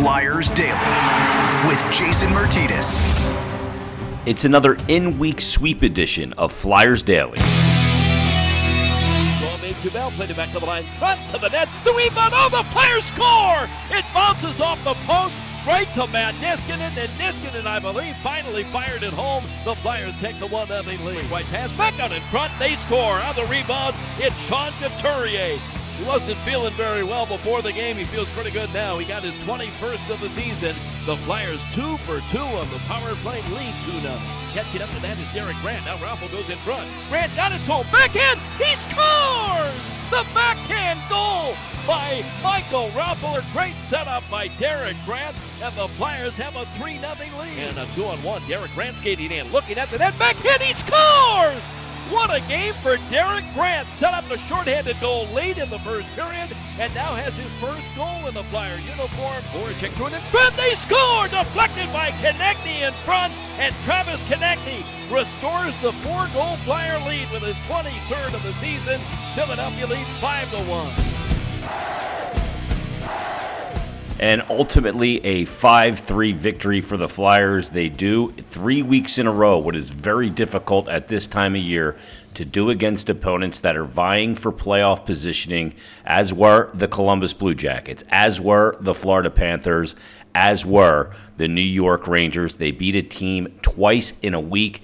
Flyers Daily with Jason Martinez. It's another in week sweep edition of Flyers Daily. Cubell played it back to the line, front to the net, the rebound, oh, the Flyers score! It bounces off the post, right to Matt Niskanen, and Niskanen, I believe, finally fired it home. The Flyers take the 1 0 lead. White pass back out in front, they score. On the rebound, it's Sean Couturier. He wasn't feeling very well before the game. He feels pretty good now. He got his 21st of the season. The Flyers two for two on the power play lead 2 0. Catching up to that is Derek Grant. Now Raffl goes in front. Grant got it to him. Backhand. He scores! The backhand goal by Michael Raffl. Great setup by Derek Grant. And the Flyers have a 3 0 lead. And a 2 on 1. Derek Grant skating in. Looking at the net. Backhand. He scores! What a game for Derek Grant. Set up a shorthanded goal late in the first period and now has his first goal in the Flyer uniform. Voracek to it in front. They score! Deflected by Konecny in front. And Travis Konecny restores the four goal Flyer lead with his 23rd of the season. Philadelphia leads 5 to 1 and ultimately a 5 3 victory for the Flyers. They do three weeks in a row, what is very difficult at this time of year to do against opponents that are vying for playoff positioning, as were the Columbus Blue Jackets, as were the Florida Panthers, as were the New York Rangers. They beat a team twice in a week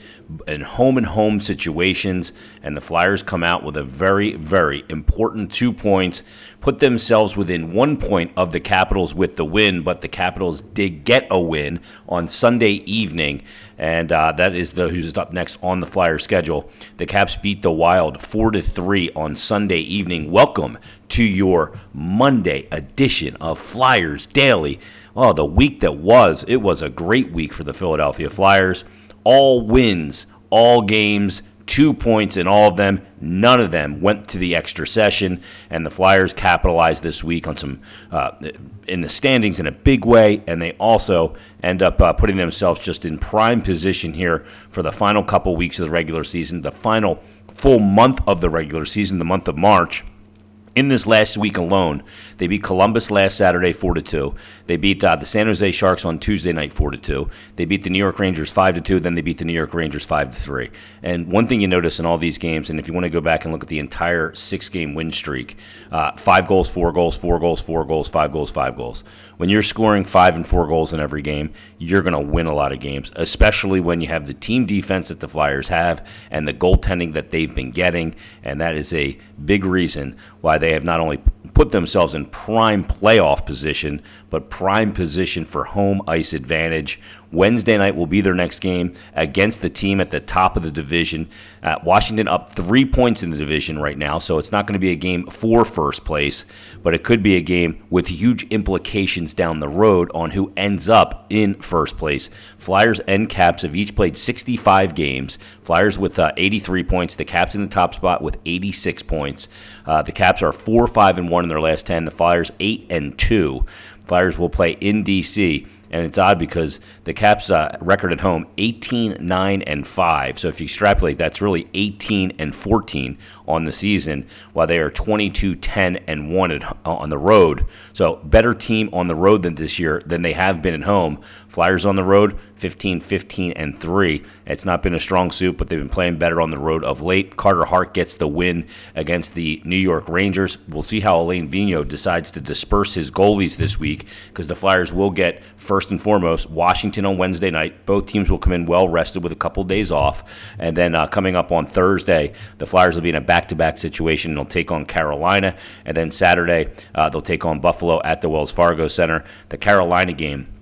in home and home situations, and the Flyers come out with a very, very important two points, put themselves within one point of the Capitals with the win, but the Capitals did get a win on Sunday evening, and uh, that is the who's up next on the Flyers schedule. The Caps beat the Wild four to three on Sunday evening. Welcome to your Monday edition of Flyers Daily. Oh, the week that was, it was a great week for the Philadelphia Flyers. All wins, all games, two points in all of them. None of them went to the extra session, and the Flyers capitalized this week on some uh, in the standings in a big way, and they also end up uh, putting themselves just in prime position here for the final couple weeks of the regular season, the final full month of the regular season, the month of March in this last week alone, they beat Columbus last Saturday four to two. They beat uh, the San Jose Sharks on Tuesday night four to two. They beat the New York Rangers five to two. Then they beat the New York Rangers five to three. And one thing you notice in all these games, and if you want to go back and look at the entire six game win streak, uh, five goals, four goals, four goals, four goals, five goals, five goals. When you're scoring five and four goals in every game, you're going to win a lot of games, especially when you have the team defense that the Flyers have and the goaltending that they've been getting. And that is a big reason why they have not only put themselves in prime playoff position, but prime position for home ice advantage. Wednesday night will be their next game against the team at the top of the division. Uh, Washington up three points in the division right now, so it's not going to be a game for first place, but it could be a game with huge implications down the road on who ends up in first place. Flyers and Caps have each played 65 games. Flyers with uh, 83 points, the Caps in the top spot with 86 points. Uh, the Caps are 4 5 and 1 in their last 10, the Flyers 8 and 2. Flyers will play in D.C. And it's odd because the Caps' uh, record at home 18 9 and 5. So if you extrapolate, that's really 18 and 14 on the season, while they are 22 10 and 1 at, on the road. So better team on the road than this year than they have been at home. Flyers on the road 15 15 and 3. It's not been a strong suit, but they've been playing better on the road of late. Carter Hart gets the win against the New York Rangers. We'll see how Alain Vigneault decides to disperse his goalies this week because the Flyers will get first and foremost Washington on Wednesday night. Both teams will come in well rested with a couple days off, and then uh, coming up on Thursday, the Flyers will be in a back-to-back situation. And they'll take on Carolina, and then Saturday uh, they'll take on Buffalo at the Wells Fargo Center. The Carolina game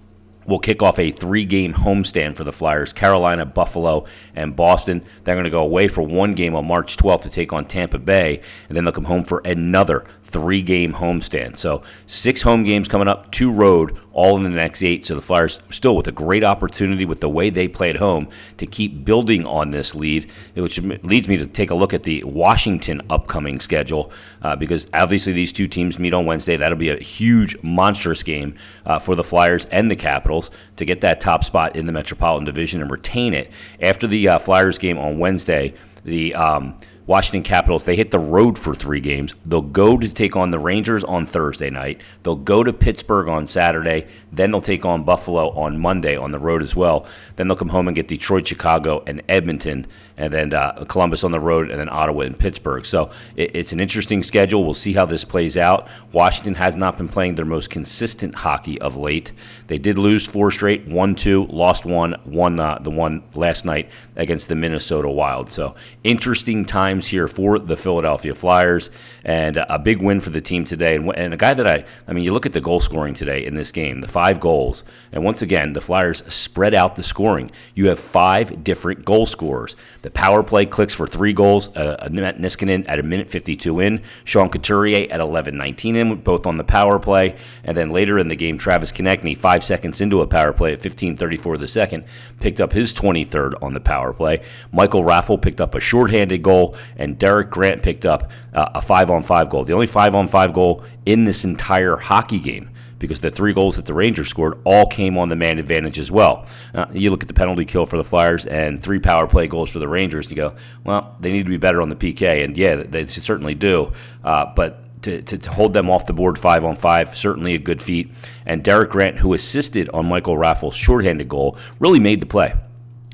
will kick off a three game homestand for the Flyers Carolina, Buffalo, and Boston. They're going to go away for one game on March 12th to take on Tampa Bay, and then they'll come home for another three game homestand. So, six home games coming up, two road, all in the next eight. So, the Flyers still with a great opportunity with the way they play at home to keep building on this lead, which leads me to take a look at the Washington upcoming schedule uh, because obviously these two teams meet on Wednesday. That'll be a huge, monstrous game uh, for the Flyers and the Capitals to get that top spot in the Metropolitan Division and retain it. After the uh, Flyers game on Wednesday, the um, Washington Capitals, they hit the road for three games. They'll go to take on the Rangers on Thursday night. They'll go to Pittsburgh on Saturday. Then they'll take on Buffalo on Monday on the road as well. Then they'll come home and get Detroit, Chicago, and Edmonton, and then uh, Columbus on the road, and then Ottawa and Pittsburgh. So it, it's an interesting schedule. We'll see how this plays out. Washington has not been playing their most consistent hockey of late. They did lose four straight, one, two, lost one, won uh, the one last night against the Minnesota Wild. So interesting times here for the Philadelphia Flyers, and a big win for the team today. And, and a guy that I, I mean, you look at the goal scoring today in this game, the five goals, and once again, the Flyers spread out the scoring. You have five different goal scorers. The power play clicks for three goals. Uh, Matt Niskanen at a minute 52 in, Sean Couturier at 11:19 in, both on the power play, and then later in the game, Travis Konecny, five seconds into a power play at 15:34 the second, picked up his 23rd on the power play. Michael Raffl picked up a shorthanded goal, and Derek Grant picked up uh, a five-on-five goal. The only five-on-five goal in this entire hockey game because the three goals that the Rangers scored all came on the man advantage as well. You look at the penalty kill for the Flyers and three power play goals for the Rangers, and you go, well, they need to be better on the PK, and yeah, they certainly do. Uh, but to, to, to, hold them off the board five on five, certainly a good feat. And Derek Grant, who assisted on Michael Raffl's shorthanded goal, really made the play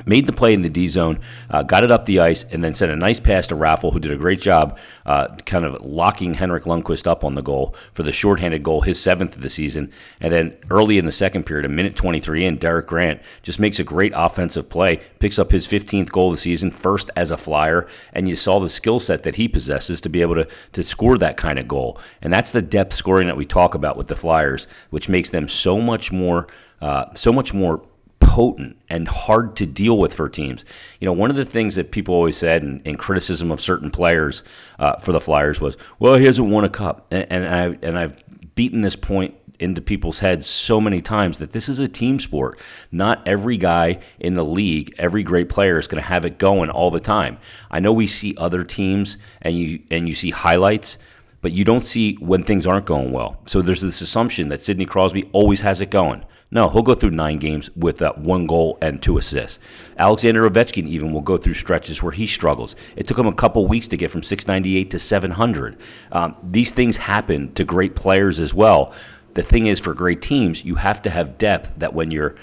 made the play in the D zone, uh, got it up the ice, and then sent a nice pass to Raffl, who did a great job uh, kind of locking Henrik Lundqvist up on the goal for the shorthanded goal, his seventh of the season. And then early in the second period, a minute 23 in, Derek Grant just makes a great offensive play, picks up his 15th goal of the season, first as a flyer, and you saw the skill set that he possesses to be able to, to score that kind of goal. And that's the depth scoring that we talk about with the Flyers, which makes them so much more. Uh, so much more potent and hard to deal with for teams. You know, one of the things that people always said in, in criticism of certain players uh, for the Flyers was, "Well, he hasn't won a cup," and, and I and I've beaten this point into people's heads so many times that this is a team sport. Not every guy in the league, every great player is going to have it going all the time. I know we see other teams and you and you see highlights, but you don't see when things aren't going well. So there's this assumption that Sidney Crosby always has it going. No, he'll go through nine games with uh, one goal and two assists. Alexander Ovechkin even will go through stretches where he struggles. It took him a couple weeks to get from 698 to 700. Um, these things happen to great players as well. The thing is, for great teams, you have to have depth that when you're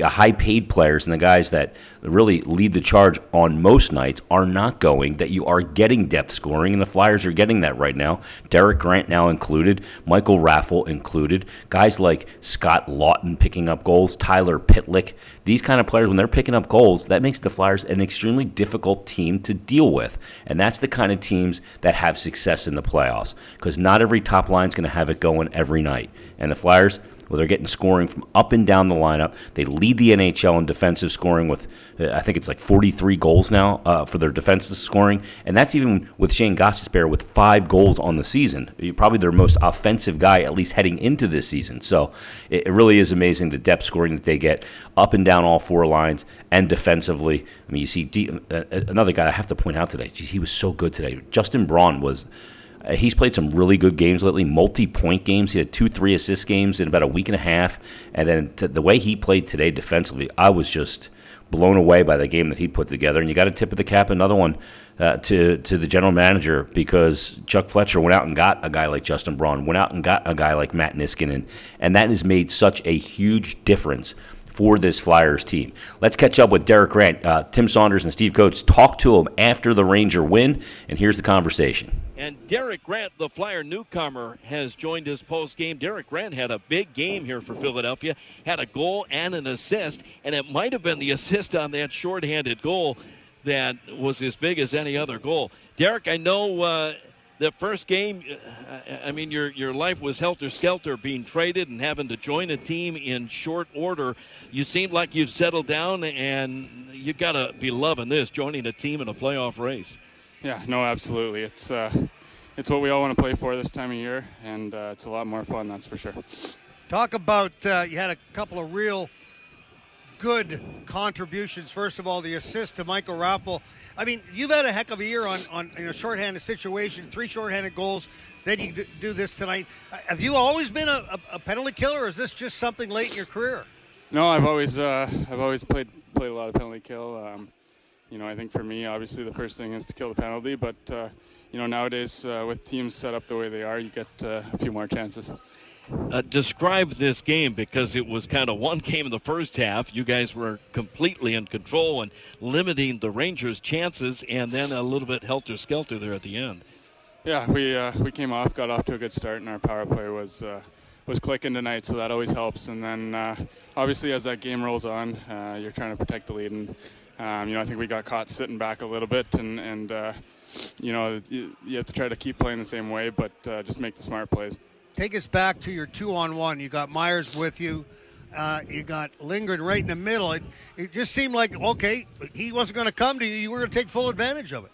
high paid players and the guys that really lead the charge on most nights are not going, that you are getting depth scoring, and the Flyers are getting that right now. Derek Grant now included, Michael Raffl included, guys like Scott Laughton picking up goals, Tyler Pitlick. These kind of players, when they're picking up goals, that makes the Flyers an extremely difficult team to deal with. And that's the kind of teams that have success in the playoffs because not every top line is going to have it going every night. And the Flyers, well, they're getting scoring from up and down the lineup. They lead the NHL in defensive scoring with, uh, I think it's like 43 goals now uh, for their defensive scoring, and that's even with Shane Gostisbehere with five goals on the season. Probably their most offensive guy, at least heading into this season. So it, it really is amazing the depth scoring that they get up and down all four lines and defensively. I mean, you see D, uh, another guy I have to point out today. Geez, he was so good today. Justin Braun was uh, he's played some really good games lately, multi-point games. He had two, three assist games in about a week and a half, and then t- the way he played today defensively, I was just blown away by the game that he put together. And you got to tip of the cap another one uh, to to the general manager because Chuck Fletcher went out and got a guy like Justin Braun, went out and got a guy like Matt Niskanen, and that has made such a huge difference for this Flyers team. Let's catch up with Derek Grant. Uh, Tim Saunders and Steve Coates talked to him after the Ranger win, and here's the conversation. And Derek Grant, the Flyer newcomer, has joined his post game. Derek Grant had a big game here for Philadelphia, had a goal and an assist, and it might have been the assist on that shorthanded goal that was as big as any other goal. Derek, I know. Uh, the first game, uh, I mean, your your life was helter skelter, being traded and having to join a team in short order. You seem like you've settled down, and you got to be loving this, joining a team in a playoff race. Yeah, no, absolutely. It's uh, it's what we all want to play for this time of year, and uh, it's a lot more fun, that's for sure. Talk about uh, you had a couple of real good contributions. First of all, the assist to Michael Raffl. I mean, you've had a heck of a year on, on in a shorthanded situation, three shorthanded goals. Then you do this tonight. Uh, have you always been a, a, penalty killer, or is this just something late in your career? No, I've always uh, I've always played played a lot of penalty kill. Um, you know, I think for me, obviously, the first thing is to kill the penalty. But uh, you know, nowadays uh, with teams set up the way they are, you get uh, a few more chances. Uh, describe this game because it was kind of one game in the first half. You guys were completely in control and limiting the Rangers' chances, and then a little bit helter skelter there at the end. Yeah, we uh, we came off, got off to a good start, and our power play was uh, was clicking tonight, so that always helps. And then uh, obviously, as that game rolls on, uh, you're trying to protect the lead, and um, you know I think we got caught sitting back a little bit, and and uh, you know you, you, have to try to keep playing the same way, but uh, just make the smart plays. Take us back to your two-on-one. You got Myers with you. Uh, you got Lindgren right in the middle. It, it just seemed like okay, he wasn't going to come to you. You were going to take full advantage of it.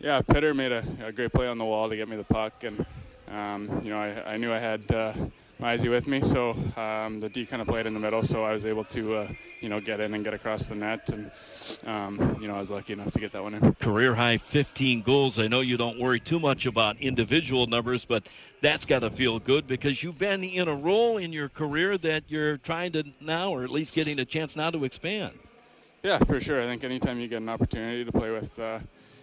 Yeah, Pitter made a, a, great play on the wall to get me the puck, and um, you know I, I, knew I had uh, Mizey with me, so um, the D kind of played in the middle, so I was able to, uh, you know, get in and get across the net, and um, you know I was lucky enough to get that one in. Career high 15 goals. I know you don't worry too much about individual numbers, but that's got to feel good because you've been in a role in your career that you're trying to now, or at least getting a chance now to expand. Yeah, for sure. I think anytime you get an opportunity to play with. Uh,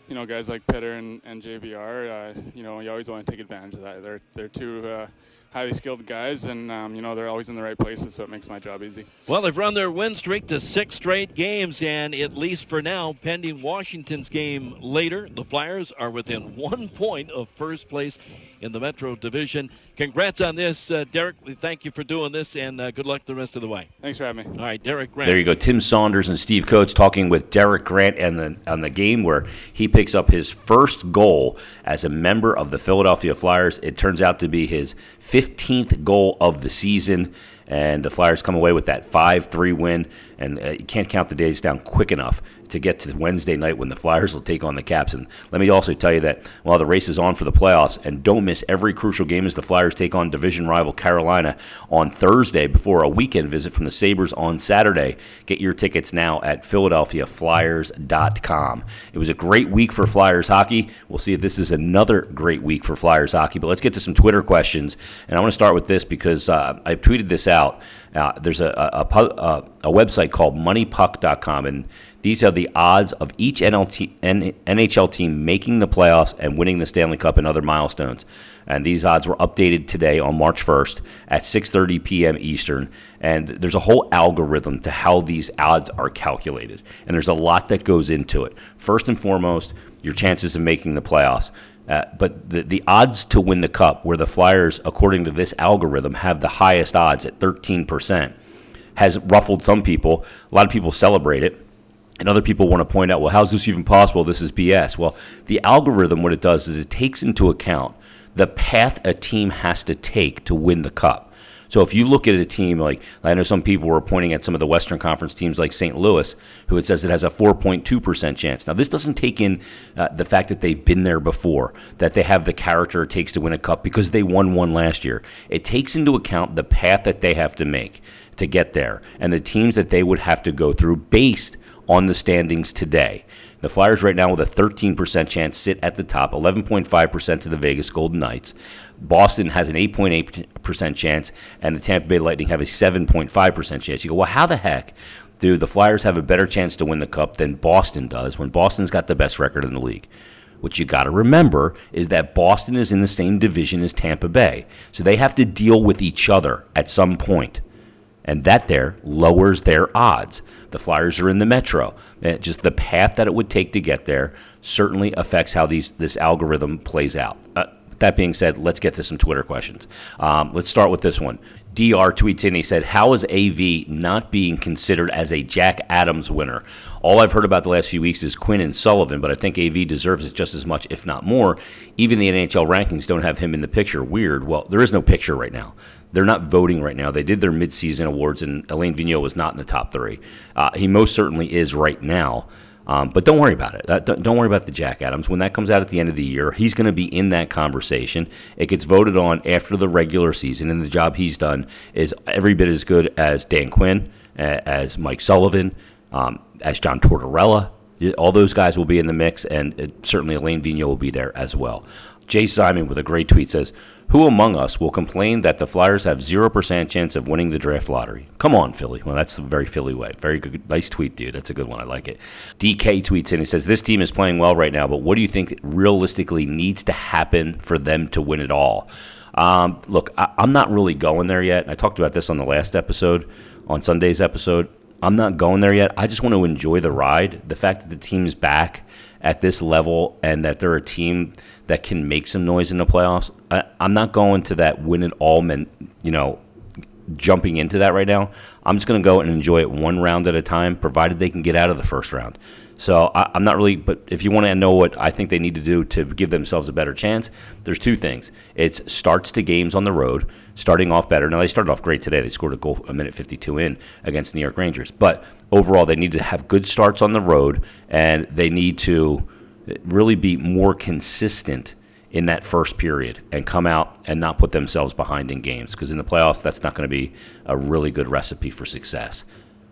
you know, guys like Pitter and, and JVR, uh, you know, you always want to take advantage of that. They're, they're two uh, highly skilled guys, and um, you know they're always in the right places, so it makes my job easy. Well, they've run their win streak to six straight games, and at least for now, pending Washington's game later, the Flyers are within one point of first place in the Metro Division. Congrats on this, uh, Derek. We thank you for doing this, and uh, good luck the rest of the way. Thanks for having me. All right, Derek Grant. There you go. Tim Saunders and Steve Coates talking with Derek Grant and the, on the game where he picks up his first goal as a member of the Philadelphia Flyers. It turns out to be his 15th goal of the season and the Flyers come away with that 5 3 win. And uh, you can't count the days down quick enough to get to Wednesday night when the Flyers will take on the Caps. And let me also tell you that while the race is on for the playoffs, and don't miss every crucial game as the Flyers take on division rival Carolina on Thursday before a weekend visit from the Sabres on Saturday. Get your tickets now at PhiladelphiaFlyers.com. It was a great week for Flyers hockey. We'll see if this is another great week for Flyers hockey. But let's get to some Twitter questions. And I want to start with this because uh, I tweeted this out. Uh, there's a, a, a, a, website called moneypuck.com, and these are the odds of each NHL team making the playoffs and winning the Stanley Cup and other milestones. And these odds were updated today on March 1st at 6:30 p.m. Eastern. And there's a whole algorithm to how these odds are calculated, and there's a lot that goes into it. First and foremost, your chances of making the playoffs. Uh, but the, the odds to win the cup, where the Flyers, according to this algorithm, have the highest odds at 13%, has ruffled some people. A lot of people celebrate it. And other people want to point out, well, how's this even possible? This is BS. Well, the algorithm, what it does is it takes into account the path a team has to take to win the cup. So if you look at a team like I know some people were pointing at some of the Western Conference teams like St. Louis, who it says it has a 4.2% chance. Now this doesn't take in uh, the fact that they've been there before, that they have the character it takes to win a cup because they won one last year. It takes into account the path that they have to make to get there and the teams that they would have to go through based on the standings today. The Flyers right now with a 13% chance sit at the top, 11.5% to the Vegas Golden Knights. Boston has an 8.8% chance, and the Tampa Bay Lightning have a 7.5% chance. You go, well, how the heck do the Flyers have a better chance to win the Cup than Boston does when Boston's got the best record in the league? What you got to remember is that Boston is in the same division as Tampa Bay. So they have to deal with each other at some point. And that there lowers their odds. The Flyers are in the Metro. Uh, just the path that it would take to get there certainly affects how these this algorithm plays out. Uh, that being said, let's get to some Twitter questions. Um, let's start with this one. DR tweets in, he said, How is AV not being considered as a Jack Adams winner? All I've heard about the last few weeks is Quinn and Sullivan, but I think AV deserves it just as much, if not more. Even the NHL rankings don't have him in the picture. Weird. Well, there is no picture right now. They're not voting right now. They did their midseason awards, and Alain Vigneault was not in the top three. Uh, he most certainly is right now. Um, but don't worry about it. Uh, don't, don't, worry about the Jack Adams. When that comes out at the end of the year, he's going to be in that conversation. It gets voted on after the regular season, and the job he's done is every bit as good as Dan Quinn, as Mike Sullivan, um, as John Tortorella. All those guys will be in the mix, and it, certainly Alain Vigneault will be there as well. Jay Simon with a great tweet says, Who among us will complain that the Flyers have 0% chance of winning the draft lottery? Come on, Philly. Well, that's the very Philly way. Very good. Nice tweet, dude. That's a good one. I like it. DK tweets in. He says, This team is playing well right now, but what do you think realistically needs to happen for them to win it all? Um, look, I, I'm not really going there yet. I talked about this on the last episode, on Sunday's episode. I'm not going there yet. I just want to enjoy the ride. The fact that the team's back at this level and that they're a team that can make some noise in the playoffs. I, am not going to that win it all, men, you know, jumping into that right now. I'm just going to go and enjoy it one round at a time, provided they can get out of the first round. So I, am not really, but if you want to know what I think they need to do to give themselves a better chance, there's two things. It's starts to games on the road, starting off better. Now they started off great today. They scored a goal a minute 52 in against New York Rangers, but overall, they need to have good starts on the road, and they need to really be more consistent in that first period and come out and not put themselves behind in games because in the playoffs, that's not going to be a really good recipe for success.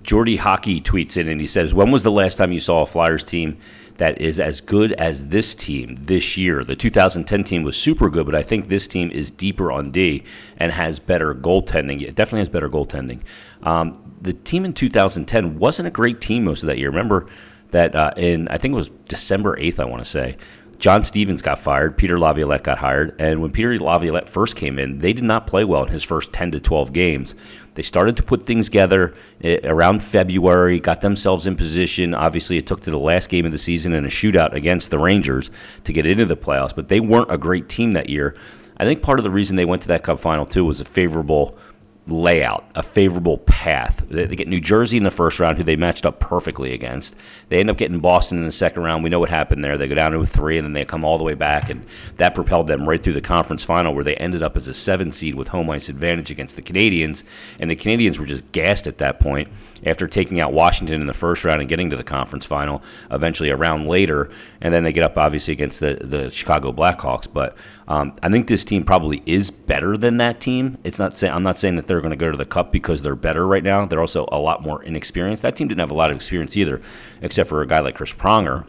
Jordy Hockey tweets in and he says, When was the last time you saw a Flyers team that is as good as this team this year? The 2010 team was super good, but I think this team is deeper on D and has better goaltending. It definitely has better goaltending. Um, the team in 2010 wasn't a great team most of that year. Remember that uh, in, I think it was December 8th, I want to say, John Stevens got fired, Peter Laviolette got hired, and when Peter Laviolette first came in, they did not play well in his first 10 to 12 games. They started to put things together eh, around February, got themselves in position. Obviously, it took to the last game of the season in a shootout against the Rangers to get into the playoffs, but they weren't a great team that year. I think part of the reason they went to that Cup final, too, was a favorable layout, a favorable path. They, get New Jersey in the first round, who they matched up perfectly against. They end up getting Boston in the second round. We know what happened there. They go down to a three, and then they come all the way back, and that propelled them right through the conference final, where they ended up as a seven seed with home ice advantage against the Canadiens. And the Canadiens were just gassed at that point after taking out Washington in the first round and getting to the conference final. Eventually, a round later, and then they get up obviously against the the Chicago Blackhawks, but. Um, I think this team probably is better than that team. It's not saying I'm not saying that they're going to go to the cup because they're better right now. They're also a lot more inexperienced. That team didn't have a lot of experience either, except for a guy like Chris Pronger.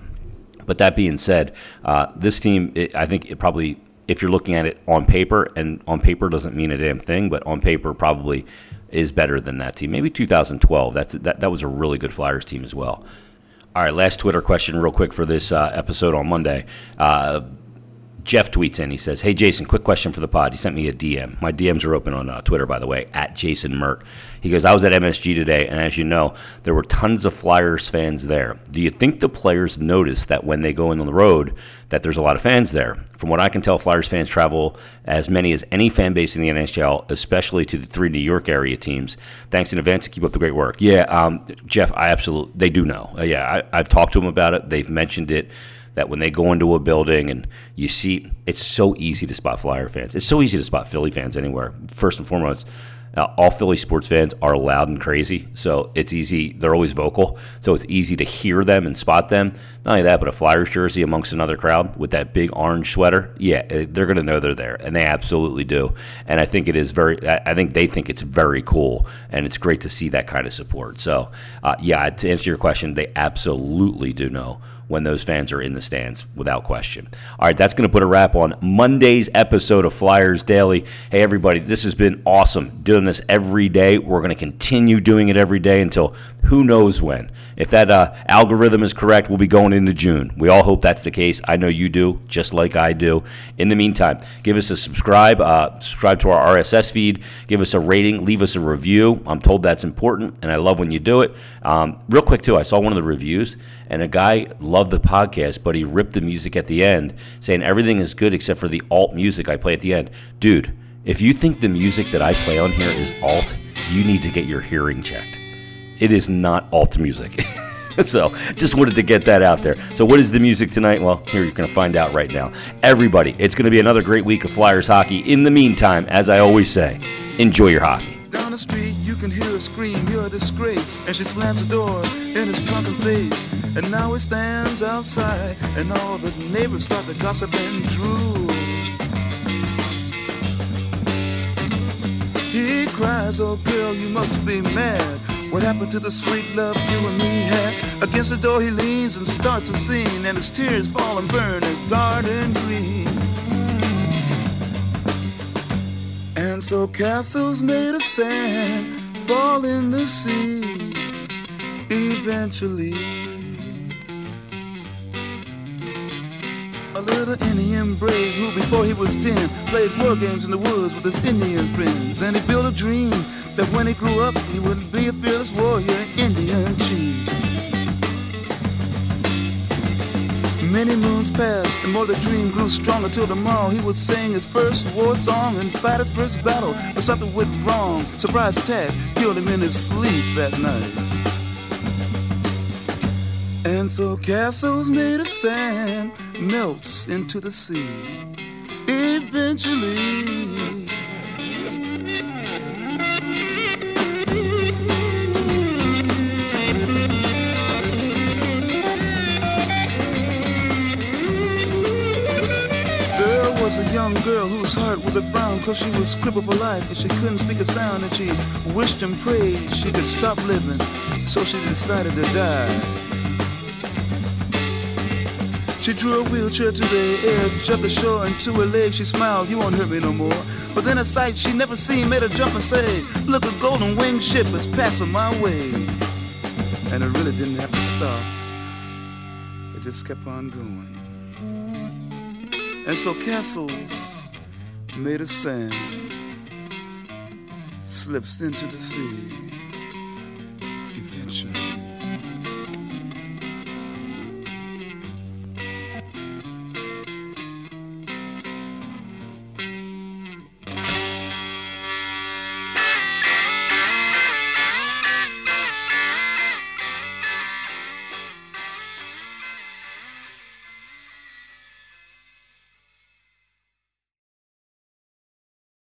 But that being said, uh, this team, it, I think it probably, if you're looking at it on paper, and on paper doesn't mean a damn thing, but on paper probably is better than that team. Maybe 2012. That's that, that was a really good Flyers team as well. All right, last Twitter question, real quick for this uh, episode on Monday. Uh, Jeff tweets in. He says, "Hey Jason, quick question for the pod." He sent me a DM. My DMs are open on uh, Twitter, by the way, at Jason Mert. He goes, "I was at MSG today, and as you know, there were tons of Flyers fans there. Do you think the players notice that when they go in on the road, that there's a lot of fans there? From what I can tell, Flyers fans travel as many as any fan base in the NHL, especially to the three New York area teams. Thanks in advance to keep up the great work." Yeah, um, Jeff, I absolutely they do know. Uh, yeah, I, I've talked to them about it. They've mentioned it that when they go into a building and you see, it's so easy to spot Flyer fans. It's so easy to spot Philly fans anywhere. First and foremost, all Philly sports fans are loud and crazy, so it's easy. They're always vocal, so it's easy to hear them and spot them. Not only that, but a Flyers jersey amongst another crowd with that big orange sweater, yeah, uh, they're going to know they're there, and they absolutely do. And I think it is very. I think they think it's very cool, and it's great to see that kind of support. So, uh, yeah, to answer your question, they absolutely do know when those fans are in the stands, without question. All right, that's going to put a wrap on Monday's episode of Flyers Daily. Hey, everybody, this has been awesome doing this every day. We're going to continue doing it every day until who knows when. If that uh, algorithm is correct, we'll be going into June. We all hope that's the case. I know you do, just like I do. In the meantime, give us a subscribe, uh, subscribe to our RSS feed, give us a rating, leave us a review. I'm told that's important, and I love when you do it. Um, real quick, too, I saw one of the reviews, and a guy loved the podcast, but he ripped the music at the end, saying everything is good except for the alt music I play at the end. Dude, if you think the music that I play on here is alt, you need to get your hearing checked. It is not alt music. so just wanted to get that out there. So what is the music tonight? Well, here you're going to find out right now. Everybody, it's going to be another great week of Flyers hockey. In the meantime, as I always say, enjoy your hockey. Down the street, you can hear her scream, you're a disgrace. And she slams the door in his drunken face. And now he stands outside, and all the neighbors start to gossip and drool. He cries, oh girl, you must be mad. What happened to the sweet love you and me had? Against the door he leans and starts a scene, and his tears fall and burn a garden green. And so castles made of sand fall in the sea eventually. A little Indian brave who, before he was ten, played war games in the woods with his Indian friends. And he built a dream that when he grew up, he would be a fearless warrior, Indian chief. Many moons passed, and more the dream grew stronger till tomorrow he would sing his first war song and fight his first battle. But something went wrong. Surprise attack killed him in his sleep that night. And so castles made of sand melts into the sea. Eventually. Was a young girl whose heart was a frown cause she was crippled for life and she couldn't speak a sound and she wished and prayed she could stop living. So she decided to die. She drew a wheelchair to the edge of the shore and to her legs she smiled you won't hurt me no more. But then a sight she never seen made her jump and say look a golden winged ship is passing my way. And it really didn't have to stop. It just kept on going and so castles made of sand slips into the sea eventually.